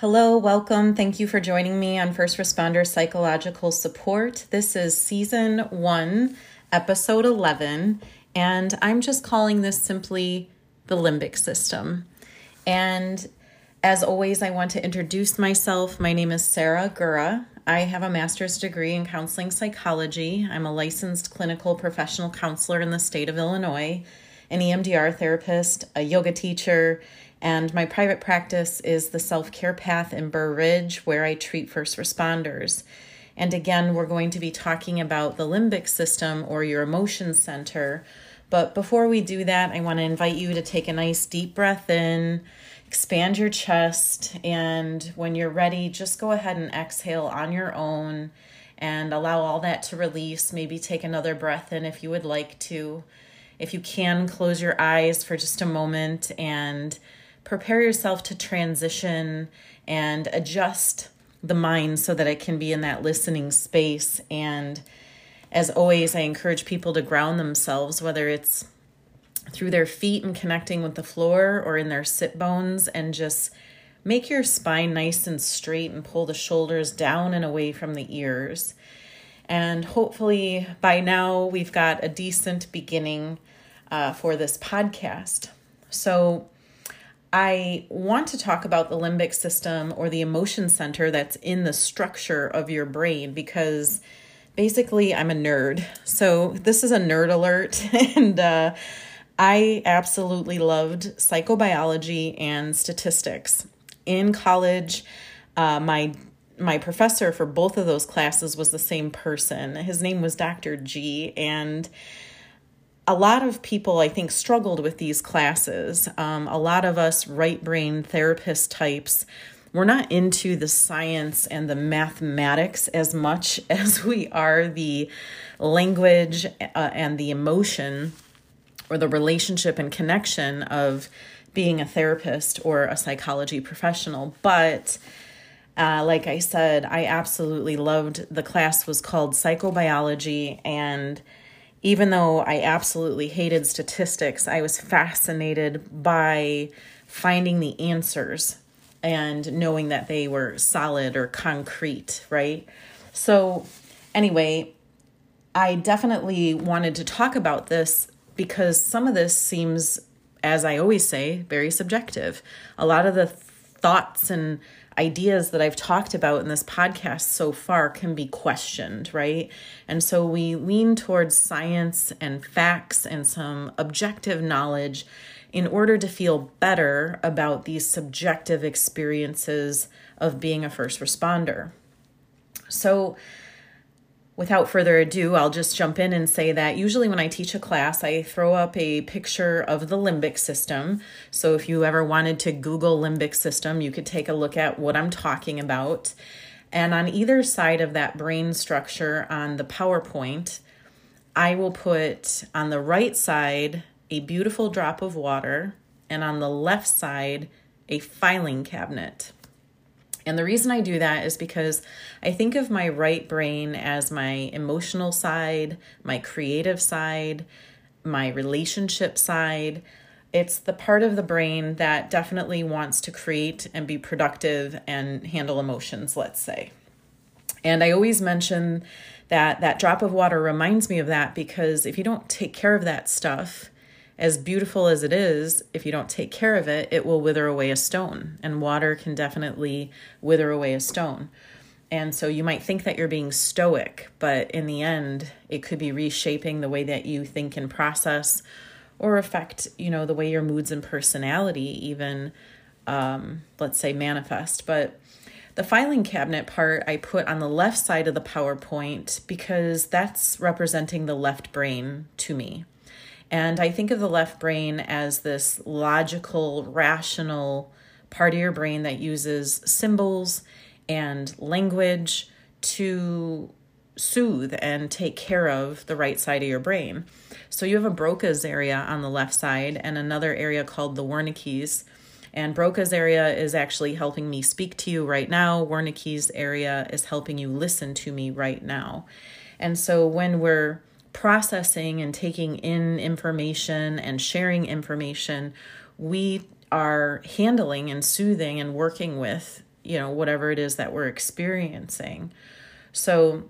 Hello, welcome. Thank you for joining me on First Responder Psychological Support. This is season one, episode 11, and I'm just calling this simply the limbic system. And as always, I want to introduce myself. My name is Sarah Gura. I have a master's degree in counseling psychology. I'm a licensed clinical professional counselor in the state of Illinois, an EMDR therapist, a yoga teacher, and my private practice is the Self Care Path in Burr Ridge, where I treat first responders. And again, we're going to be talking about the limbic system or your emotion center. But before we do that, I want to invite you to take a nice deep breath in, expand your chest, and when you're ready, just go ahead and exhale on your own and allow all that to release. Maybe take another breath in if you would like to. If you can, close your eyes for just a moment and prepare yourself to transition and adjust the mind so that it can be in that listening space. And as always, I encourage people to ground themselves, whether it's through their feet and connecting with the floor or in their sit bones, and just make your spine nice and straight and pull the shoulders down and away from the ears. And hopefully, by now, we've got a decent beginning uh, for this podcast. So, I want to talk about the limbic system or the emotion center that's in the structure of your brain because basically I'm a nerd. So this is a nerd alert. and uh, I absolutely loved psychobiology and statistics. In college, uh, my my professor for both of those classes was the same person. His name was Dr. G, and a lot of people, I think, struggled with these classes. Um, a lot of us right brain therapist types, we're not into the science and the mathematics as much as we are the language uh, and the emotion or the relationship and connection of being a therapist or a psychology professional. But uh, like I said, I absolutely loved the class was called psychobiology and even though I absolutely hated statistics, I was fascinated by finding the answers and knowing that they were solid or concrete, right? So, anyway, I definitely wanted to talk about this because some of this seems, as I always say, very subjective. A lot of the thoughts and ideas that I've talked about in this podcast so far can be questioned, right? And so we lean towards science and facts and some objective knowledge in order to feel better about these subjective experiences of being a first responder. So, without further ado, I'll just jump in and say that usually when I teach a class, I throw up a picture of the limbic system. So if you ever wanted to Google limbic system, you could take a look at what I'm talking about. And on either side of that brain structure on the PowerPoint, I will put on the right side a beautiful drop of water, and on the left side, a filing cabinet. And the reason I do that is because I think of my right brain as my emotional side, my creative side, my relationship side. It's the part of the brain that definitely wants to create and be productive and handle emotions, let's say. And I always mention that that drop of water reminds me of that because if you don't take care of that stuff, as beautiful as it is, if you don't take care of it, it will wither away a stone. And water can definitely wither away a stone. And so you might think that you're being stoic, but in the end, it could be reshaping the way that you think and process or affect, you know, the way your moods and personality even, um, let's say, manifest. But the filing cabinet part I put on the left side of the PowerPoint because that's representing the left brain to me. And I think of the left brain as this logical, rational part of your brain that uses symbols and language to soothe and take care of the right side of your brain. So you have a Broca's area on the left side and another area called the Wernicke's. And Broca's area is actually helping me speak to you right now. Wernicke's area is helping you listen to me right now. And so when we're processing and taking in information and sharing information, we are handling and soothing and working with you know, whatever it is that we're experiencing. So,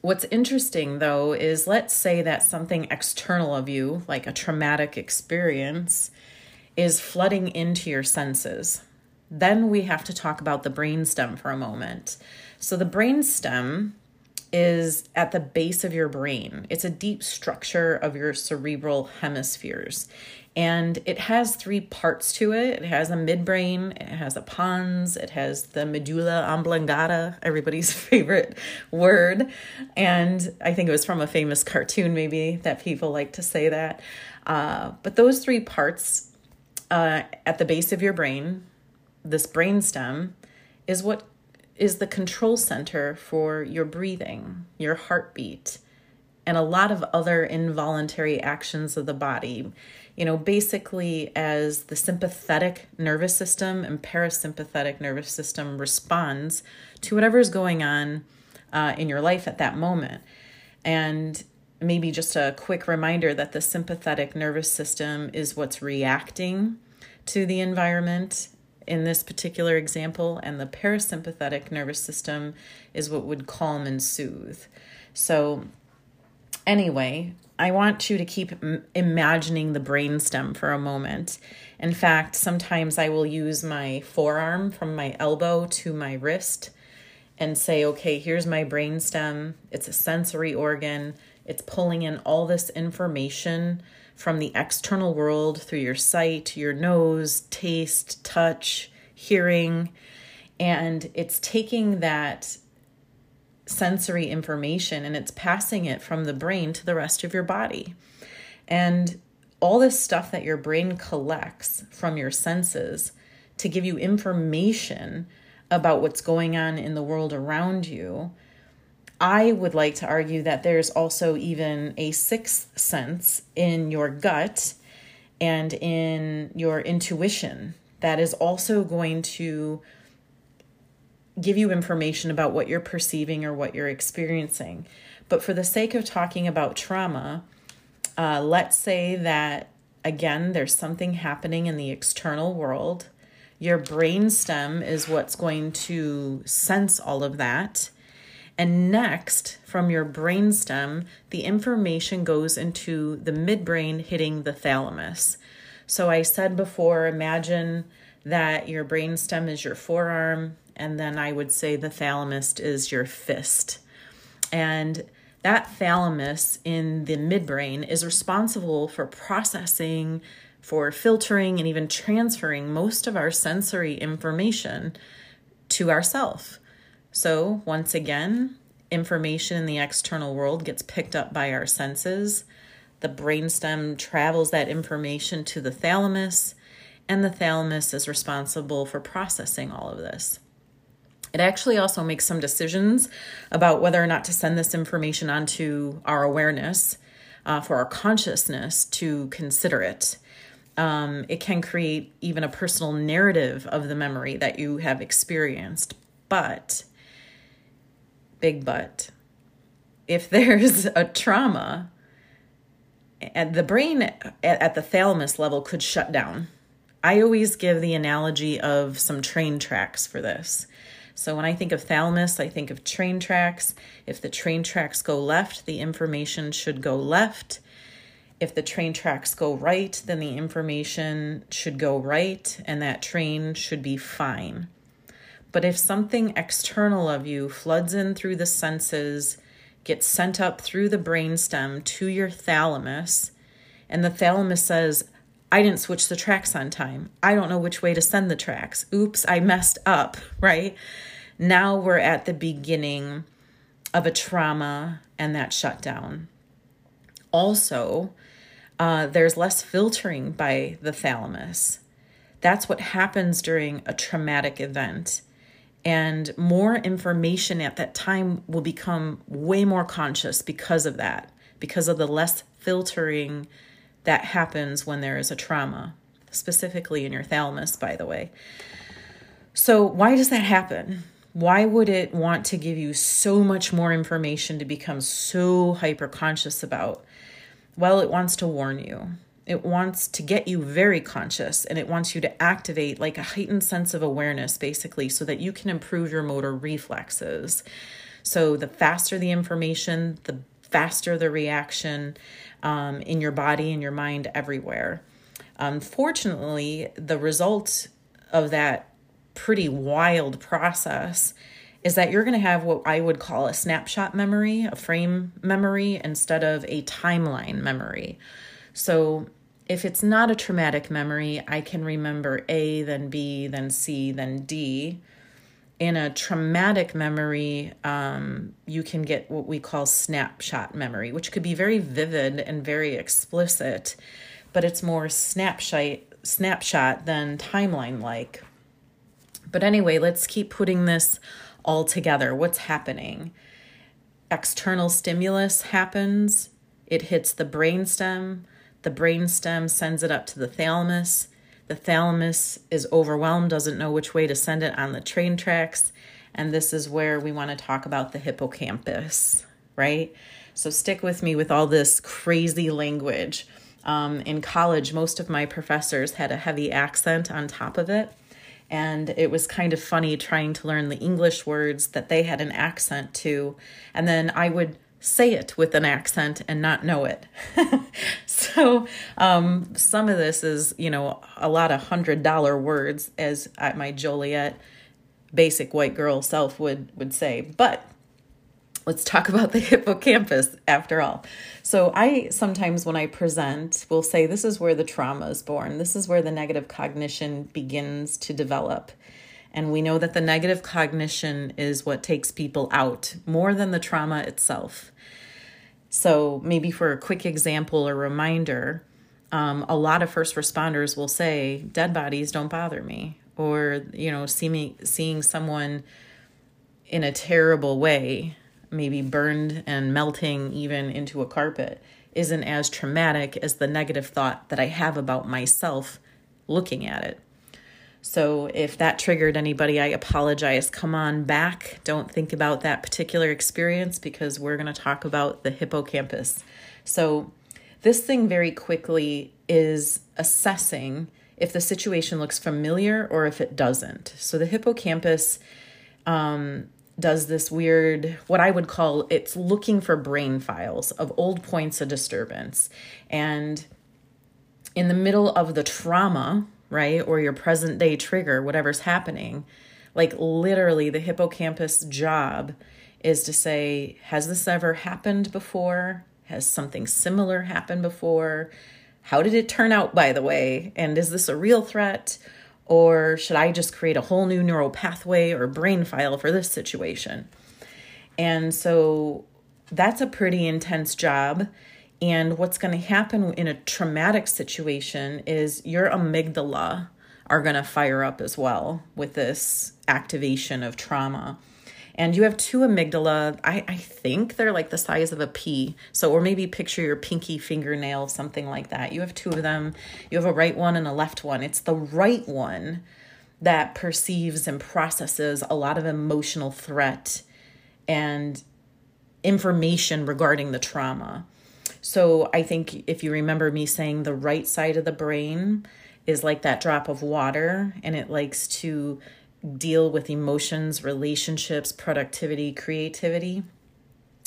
what's interesting though is let's say that something external of you, like a traumatic experience, is flooding into your senses. Then we have to talk about the brainstem for a moment. So, the brainstem is at the base of your brain. It's a deep structure of your cerebral hemispheres. And it has three parts to it. It has a midbrain, it has a pons, it has the medulla oblongata, everybody's favorite word. And I think it was from a famous cartoon, maybe, that people like to say that. Uh, but those three parts uh, at the base of your brain, this brainstem, is what is the control center for your breathing, your heartbeat, and a lot of other involuntary actions of the body. You know, basically, as the sympathetic nervous system and parasympathetic nervous system responds to whatever's going on uh, in your life at that moment. And maybe just a quick reminder that the sympathetic nervous system is what's reacting to the environment in this particular example, and the parasympathetic nervous system is what would calm and soothe. So, anyway, I want you to keep imagining the brainstem for a moment. In fact, sometimes I will use my forearm from my elbow to my wrist and say, okay, here's my brainstem. It's a sensory organ, it's pulling in all this information from the external world through your sight, your nose, taste, touch, hearing, and it's taking that sensory information and it's passing it from the brain to the rest of your body. And all this stuff that your brain collects from your senses to give you information about what's going on in the world around you I would like to argue that there's also even a sixth sense in your gut and in your intuition that is also going to give you information about what you're perceiving or what you're experiencing. But for the sake of talking about trauma, uh, let's say that again, there's something happening in the external world. Your brain stem is what's going to sense all of that and next, from your brainstem, the information goes into the midbrain hitting the thalamus. So I said before, imagine that your brainstem is your forearm, and then I would say the thalamus is your fist. And that thalamus in the midbrain is responsible for processing, for filtering, and even transferring most of our sensory information to ourself. So, once again, information in the external world gets picked up by our senses. The brainstem travels that information to the thalamus, and the thalamus is responsible for processing all of this. It actually also makes some decisions about whether or not to send this information onto our awareness uh, for our consciousness to consider it. Um, it can create even a personal narrative of the memory that you have experienced, but big but. If there's a trauma, and the brain at the thalamus level could shut down. I always give the analogy of some train tracks for this. So when I think of thalamus, I think of train tracks. If the train tracks go left, the information should go left. If the train tracks go right, then the information should go right, and that train should be fine. But if something external of you floods in through the senses, gets sent up through the brainstem to your thalamus, and the thalamus says, I didn't switch the tracks on time. I don't know which way to send the tracks. Oops, I messed up, right? Now we're at the beginning of a trauma and that shutdown. Also, uh, there's less filtering by the thalamus. That's what happens during a traumatic event and more information at that time will become way more conscious because of that, because of the less filtering that happens when there is a trauma, specifically in your thalamus, by the way. So, why does that happen? Why would it want to give you so much more information to become so hyper conscious about? Well, it wants to warn you. It wants to get you very conscious and it wants you to activate like a heightened sense of awareness, basically, so that you can improve your motor reflexes. So, the faster the information, the faster the reaction um, in your body and your mind everywhere. Unfortunately, the result of that pretty wild process is that you're going to have what I would call a snapshot memory, a frame memory, instead of a timeline memory. So if it's not a traumatic memory, I can remember A, then B, then C, then D. In a traumatic memory, um, you can get what we call snapshot memory, which could be very vivid and very explicit, but it's more snapshot snapshot than timeline like. But anyway, let's keep putting this all together. What's happening? External stimulus happens, it hits the brainstem, the brainstem sends it up to the thalamus. The thalamus is overwhelmed, doesn't know which way to send it on the train tracks. And this is where we want to talk about the hippocampus, right? So stick with me with all this crazy language. Um, in college, most of my professors had a heavy accent on top of it. And it was kind of funny trying to learn the English words that they had an accent to. And then I would say it with an accent and not know it. so um, some of this is, you know, a lot of hundred dollar words, as my Joliet basic white girl self would would say. But let's talk about the hippocampus after all. So I sometimes when I present will say this is where the trauma is born. This is where the negative cognition begins to develop. And we know that the negative cognition is what takes people out more than the trauma itself. So, maybe for a quick example or reminder, um, a lot of first responders will say, "Dead bodies don't bother me," or you know, see me, seeing someone in a terrible way, maybe burned and melting even into a carpet, isn't as traumatic as the negative thought that I have about myself looking at it. So if that triggered anybody, I apologize. Come on back. Don't think about that particular experience because we're going to talk about the hippocampus. So this thing very quickly is assessing if the situation looks familiar or if it doesn't. So the hippocampus um, does this weird, what I would call it's looking for brain files of old points of disturbance. And in the middle of the trauma, right? Or your present day trigger, whatever's happening. Like literally, the hippocampus job is to say, has this ever happened before? Has something similar happened before? How did it turn out, by the way? And is this a real threat? Or should I just create a whole new neural pathway or brain file for this situation? And so that's a pretty intense job. And what's going to happen in a traumatic situation is your amygdala are going to fire up as well with this activation of trauma. And you have two amygdala. I, I think they're like the size of a pea. So, or maybe picture your pinky fingernail, something like that. You have two of them. You have a right one and a left one. It's the right one that perceives and processes a lot of emotional threat and information regarding the trauma. So I think if you remember me saying the right side of the brain is like that drop of water and it likes to deal with emotions, relationships, productivity, creativity.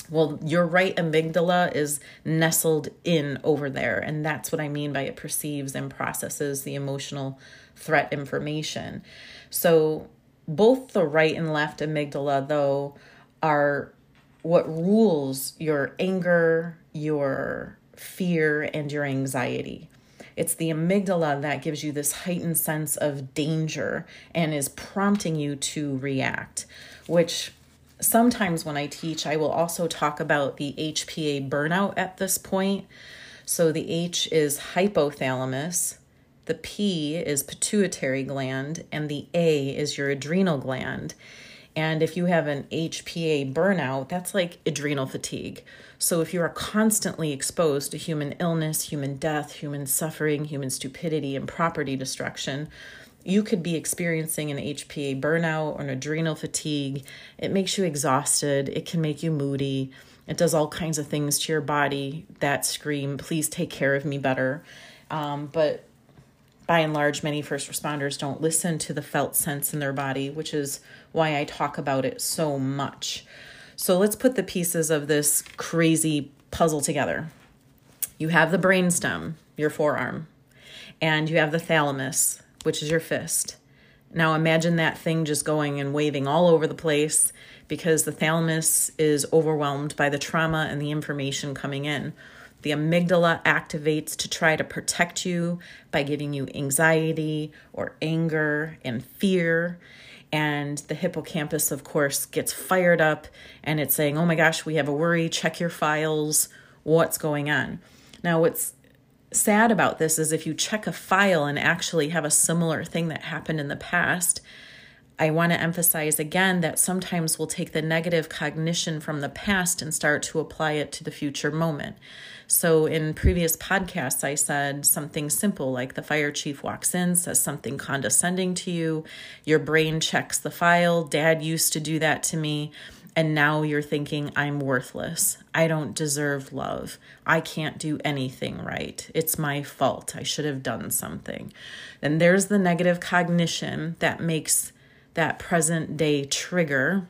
Well, your right amygdala is nestled in over there. And that's what I mean by it perceives and processes the emotional threat information. So, both the right and left amygdala, though, are what rules your anger, your fear, and your anxiety. It's the amygdala that gives you this heightened sense of danger and is prompting you to react, which sometimes when I teach, I will also talk about the HPA burnout at this point. So the H is hypothalamus, the P is pituitary gland, and the A is your adrenal gland. And if you have an HPA burnout, that's like adrenal fatigue. So if you are constantly exposed to human illness, human death, human suffering, human stupidity, and property destruction, you could be experiencing an HPA burnout or an adrenal fatigue. It makes you exhausted, it can make you moody. It does all kinds of things to your body that scream, please take care of me better. Um, but by and large, many first responders don't listen to the felt sense in their body, which is why I talk about it so much. So let's put the pieces of this crazy puzzle together. You have the brainstem, your forearm, and you have the thalamus, which is your fist. Now imagine that thing just going and waving all over the place because the thalamus is overwhelmed by the trauma and the information coming in. The amygdala activates to try to protect you by giving you anxiety or anger and fear. And the hippocampus, of course, gets fired up and it's saying, oh my gosh, we have a worry, check your files, what's going on. Now, what's sad about this is if you check a file and actually have a similar thing that happened in the past, I want to emphasize again that sometimes we'll take the negative cognition from the past and start to apply it to the future moment. So, in previous podcasts, I said something simple like the fire chief walks in, says something condescending to you, your brain checks the file. Dad used to do that to me. And now you're thinking, I'm worthless. I don't deserve love. I can't do anything right. It's my fault. I should have done something. And there's the negative cognition that makes that present day trigger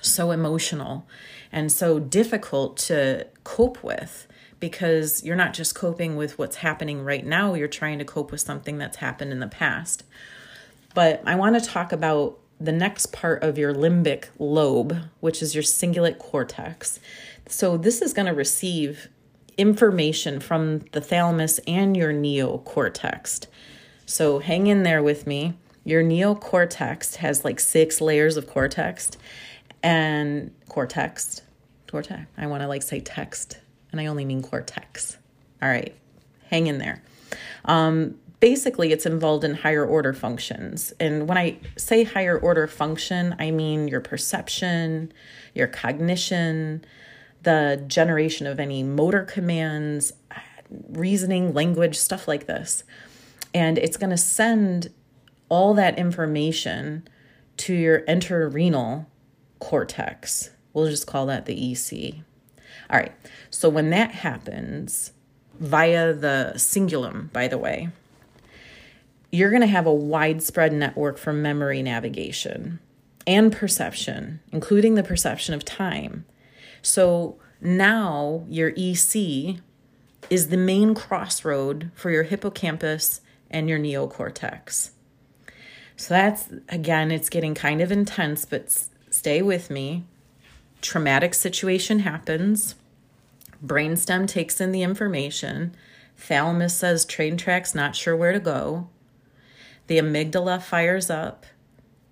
so emotional and so difficult to cope with because you're not just coping with what's happening right now, you're trying to cope with something that's happened in the past. But I want to talk about the next part of your limbic lobe, which is your cingulate cortex. So, this is going to receive information from the thalamus and your neocortex. So, hang in there with me. Your neocortex has like six layers of cortex and cortex. Cortex. I want to like say text, and I only mean cortex. All right, hang in there. Um, basically it's involved in higher order functions. And when I say higher order function, I mean your perception, your cognition, the generation of any motor commands, reasoning, language, stuff like this. And it's going to send all that information to your entorhinal cortex. We'll just call that the EC. All right. So when that happens via the cingulum, by the way, you're going to have a widespread network for memory navigation and perception, including the perception of time. So now your EC is the main crossroad for your hippocampus and your neocortex. So that's, again, it's getting kind of intense, but stay with me. Traumatic situation happens, brainstem takes in the information, thalamus says train tracks not sure where to go, the amygdala fires up.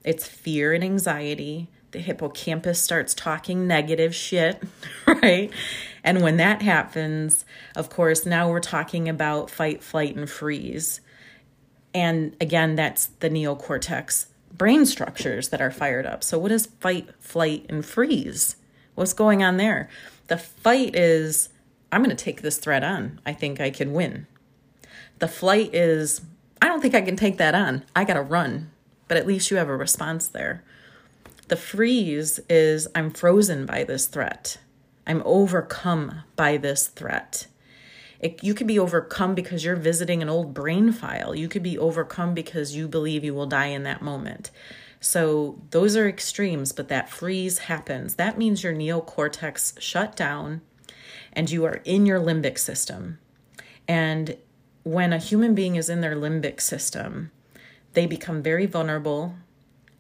It's fear and anxiety. The hippocampus starts talking negative shit, right? And when that happens, of course, now we're talking about fight, flight, and freeze. And again, that's the neocortex brain structures that are fired up. So, what is fight, flight, and freeze? What's going on there? The fight is, I'm going to take this threat on. I think I can win. The flight is, I don't think I can take that on. I got to run. But at least you have a response there. The freeze is I'm frozen by this threat. I'm overcome by this threat. It, you could be overcome because you're visiting an old brain file. You could be overcome because you believe you will die in that moment. So those are extremes, but that freeze happens. That means your neocortex shut down and you are in your limbic system. And when a human being is in their limbic system, they become very vulnerable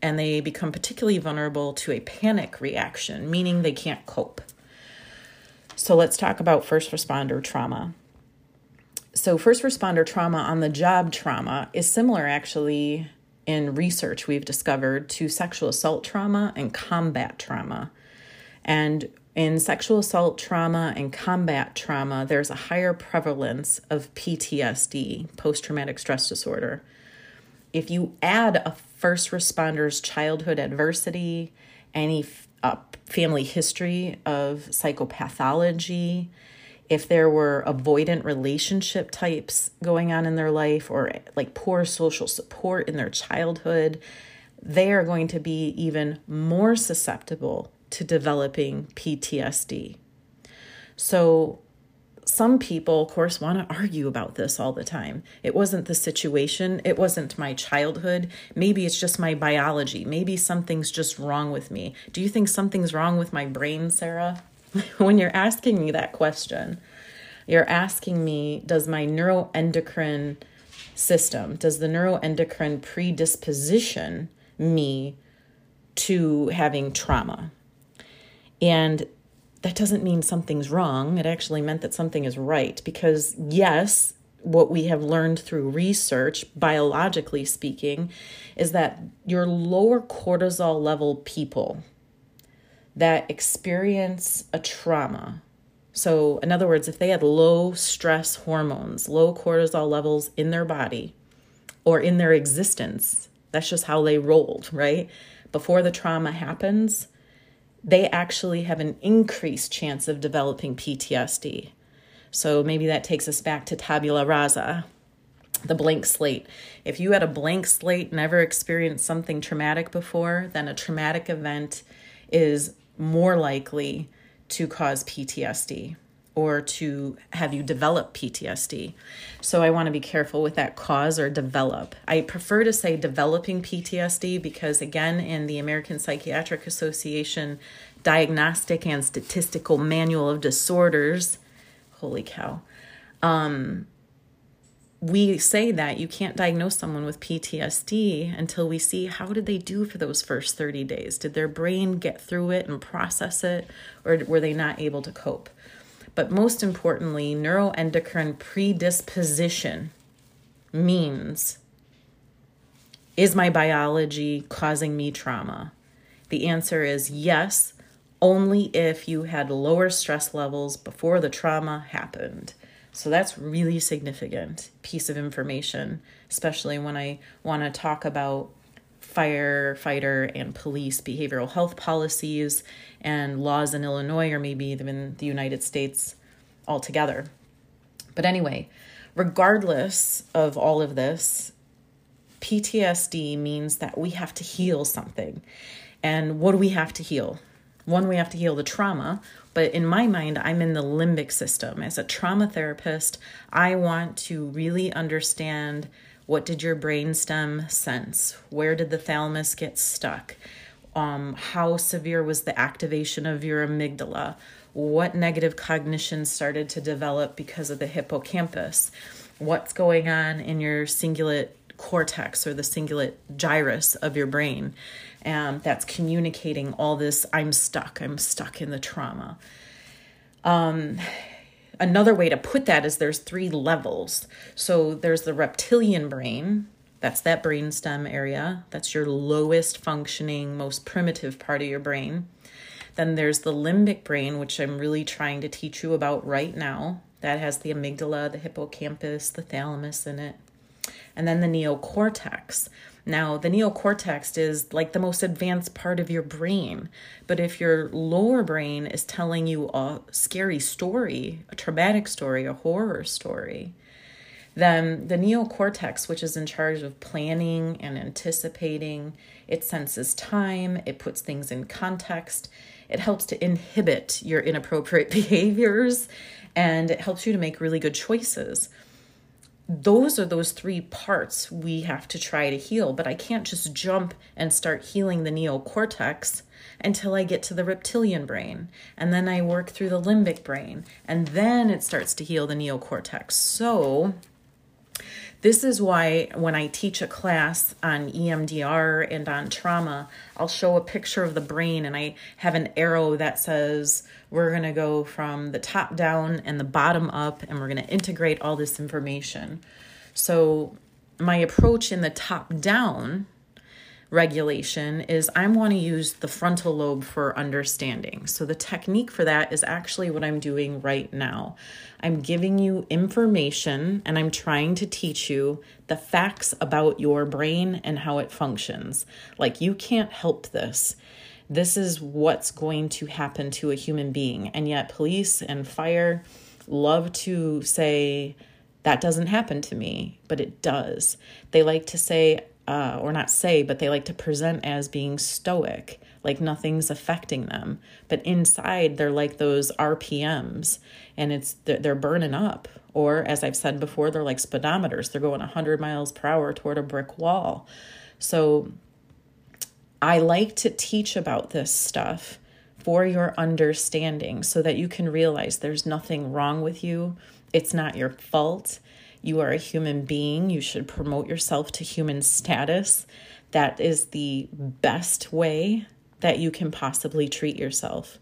and they become particularly vulnerable to a panic reaction, meaning they can't cope. So let's talk about first responder trauma. So, first responder trauma on the job trauma is similar actually in research we've discovered to sexual assault trauma and combat trauma. And in sexual assault trauma and combat trauma, there's a higher prevalence of PTSD, post traumatic stress disorder. If you add a first responder's childhood adversity, any uh, family history of psychopathology, if there were avoidant relationship types going on in their life or like poor social support in their childhood, they are going to be even more susceptible to developing PTSD. So, some people, of course, want to argue about this all the time. It wasn't the situation. It wasn't my childhood. Maybe it's just my biology. Maybe something's just wrong with me. Do you think something's wrong with my brain, Sarah? when you're asking me that question, you're asking me, does my neuroendocrine system, does the neuroendocrine predisposition me to having trauma? And that doesn't mean something's wrong. It actually meant that something is right because, yes, what we have learned through research, biologically speaking, is that your lower cortisol level people that experience a trauma. So, in other words, if they had low stress hormones, low cortisol levels in their body or in their existence, that's just how they rolled, right? Before the trauma happens, they actually have an increased chance of developing PTSD. So maybe that takes us back to tabula rasa, the blank slate. If you had a blank slate, never experienced something traumatic before, then a traumatic event is more likely to cause PTSD or to have you develop PTSD. So I want to be careful with that cause or develop. I prefer to say developing PTSD because, again, in the American Psychiatric Association Diagnostic and Statistical Manual of Disorders, holy cow, um, we say that you can't diagnose someone with PTSD until we see how did they do for those first 30 days? Did their brain get through it and process it, or were they not able to cope? But most importantly, neuroendocrine predisposition means is my biology causing me trauma? The answer is yes, only if you had lower stress levels before the trauma happened. So that's really significant piece of information, especially when I want to talk about firefighter and police behavioral health policies and laws in Illinois or maybe even the United States altogether. But anyway, regardless of all of this, PTSD means that we have to heal something. And what do we have to heal? One, we have to heal the trauma, but in my mind, I'm in the limbic system. As a trauma therapist, I want to really understand what did your brainstem sense? Where did the thalamus get stuck? Um, how severe was the activation of your amygdala? What negative cognition started to develop because of the hippocampus? What's going on in your cingulate cortex or the cingulate gyrus of your brain? And that's communicating all this i'm stuck i'm stuck in the trauma. Um, another way to put that is there's three levels. So there's the reptilian brain that's that brainstem area that's your lowest functioning most primitive part of your brain. Then there's the limbic brain which i'm really trying to teach you about right now that has the amygdala the hippocampus the thalamus in it and then the neocortex now, the neocortex is like the most advanced part of your brain. But if your lower brain is telling you a scary story, a traumatic story, a horror story, then the neocortex, which is in charge of planning and anticipating, it senses time, it puts things in context, it helps to inhibit your inappropriate behaviors, and it helps you to make really good choices those are those three parts we have to try to heal. But I can't just jump and start healing the neocortex until I get to the reptilian brain. And then I work through the limbic brain. And then it starts to heal the neocortex. So this is why when I teach a class on EMDR and on trauma, I'll show a picture of the brain and I have an arrow that says we're going to go from the top down and the bottom up and we're going to integrate all this information. So, my approach in the top down regulation is I want to use the frontal lobe for understanding. So, the technique for that is actually what I'm doing right now. I'm giving you information and I'm trying to teach you the facts about your brain and how it functions. Like, you can't help this. This is what's going to happen to a human being. And yet, police and fire love to say, that doesn't happen to me, but it does. They like to say, uh, or not say, but they like to present as being stoic, like nothing's affecting them. But inside, they're like those RPMs and it's they're burning up. Or as I've said before, they're like speedometers. They're going 100 miles per hour toward a brick wall. So I like to teach about this stuff for your understanding so that you can realize there's nothing wrong with you. It's not your fault. You are a human being. You should promote yourself to human status. That is the best way that you can possibly treat yourself.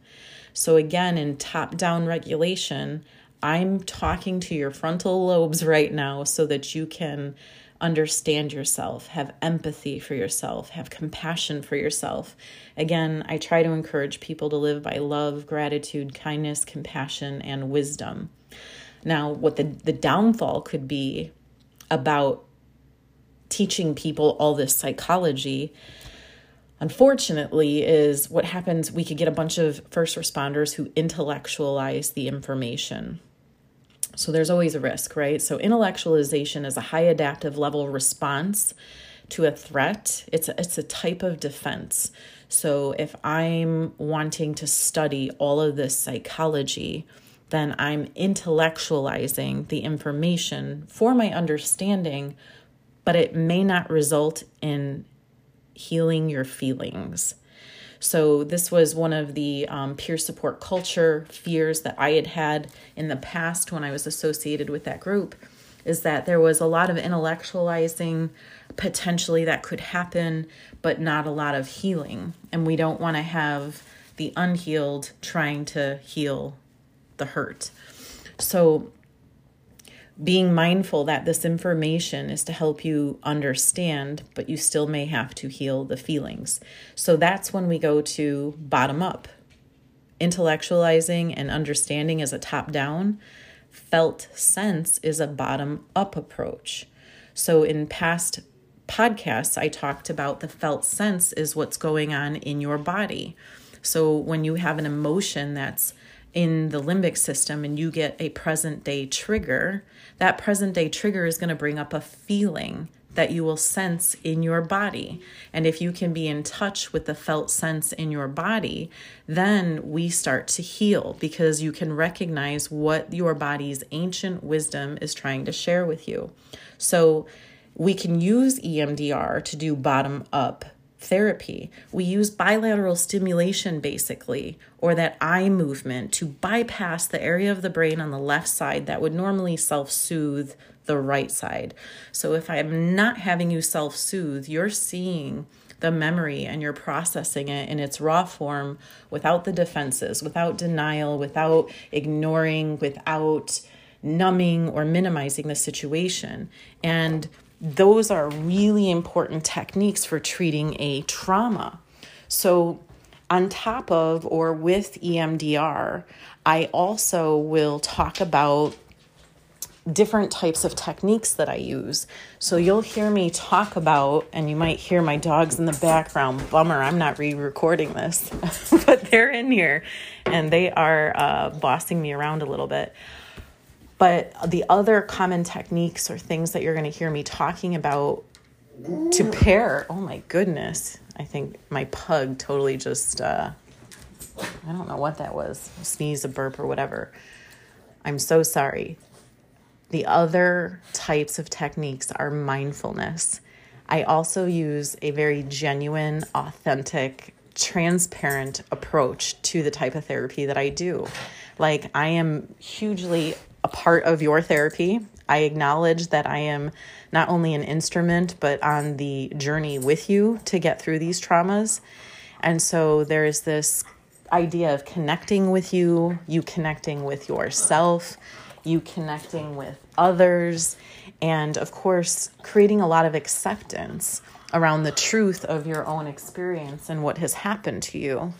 So, again, in top down regulation, I'm talking to your frontal lobes right now so that you can understand yourself, have empathy for yourself, have compassion for yourself. Again, I try to encourage people to live by love, gratitude, kindness, compassion, and wisdom. Now, what the, the downfall could be about teaching people all this psychology, unfortunately, is what happens. We could get a bunch of first responders who intellectualize the information. So there's always a risk, right? So intellectualization is a high adaptive level response to a threat. It's a, it's a type of defense. So if I'm wanting to study all of this psychology, then I'm intellectualizing the information for my understanding, but it may not result in healing your feelings. So, this was one of the um, peer support culture fears that I had had in the past when I was associated with that group is that there was a lot of intellectualizing potentially that could happen, but not a lot of healing. And we don't want to have the unhealed trying to heal the hurt. So, being mindful that this information is to help you understand, but you still may have to heal the feelings. So, that's when we go to bottom up. Intellectualizing and understanding is a top down, felt sense is a bottom up approach. So, in past podcasts, I talked about the felt sense is what's going on in your body. So, when you have an emotion that's in the limbic system and you get a present day trigger, that present day trigger is going to bring up a feeling that you will sense in your body. And if you can be in touch with the felt sense in your body, then we start to heal because you can recognize what your body's ancient wisdom is trying to share with you. So we can use EMDR to do bottom up therapy. We use bilateral stimulation basically, or that eye movement to bypass the area of the brain on the left side that would normally self soothe the right side. So if I'm not having you self soothe, you're seeing the memory and you're processing it in its raw form without the defenses, without denial, without ignoring, without numbing or minimizing the situation. And those are really important techniques for treating a trauma. So, on top of or with EMDR, I also will talk about different types of techniques that I use. So you'll hear me talk about, and you might hear my dogs in the background. Bummer, I'm not re recording this, but they're in here and they are uh, bossing me around a little bit. But the other common techniques or things that you're going to hear me talking about to pair, oh my goodness, I think my pug totally just, uh, I don't know what that was, a sneeze, a burp, or whatever. I'm so sorry. The other types of techniques are mindfulness. I also use a very genuine, authentic, transparent approach to the type of therapy that I do. Like, I am hugely a part of your therapy. I acknowledge that I am not only an instrument, but on the journey with you to get through these traumas. And so there is this idea of connecting with you, you connecting with yourself, you connecting with others, and of course, creating a lot of acceptance around the truth of your own experience and what has happened to you.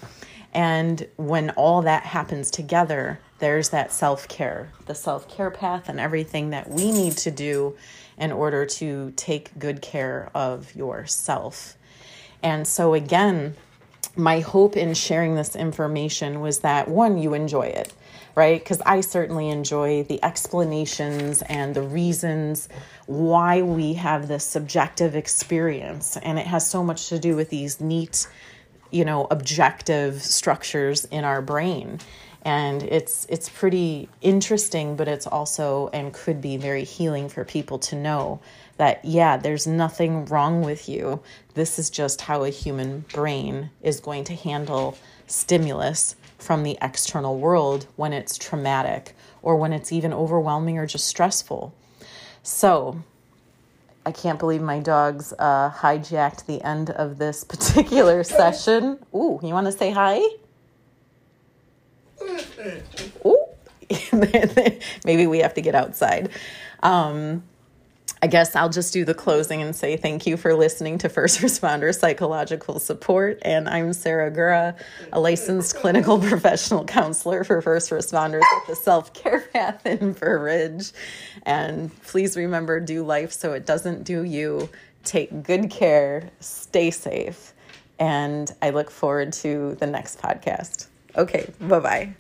And when all that happens together, there's that self care, the self care path, and everything that we need to do in order to take good care of yourself. And so, again, my hope in sharing this information was that one, you enjoy it, right? Because I certainly enjoy the explanations and the reasons why we have this subjective experience. And it has so much to do with these neat, you know, objective structures in our brain. And it's it's pretty interesting, but it's also and could be very healing for people to know that, yeah, there's nothing wrong with you. This is just how a human brain is going to handle stimulus from the external world when it's traumatic or when it's even overwhelming or just stressful. So, I can't believe my dogs uh, hijacked the end of this particular session. Ooh, you want to say hi? Ooh, maybe we have to get outside. Um, I guess I'll just do the closing and say thank you for listening to First Responder Psychological Support. And I'm Sarah Gura, a licensed clinical professional counselor for first responders at the Self Care Path in Burr Ridge. And please remember do life so it doesn't do you. Take good care, stay safe. And I look forward to the next podcast. Okay, bye bye.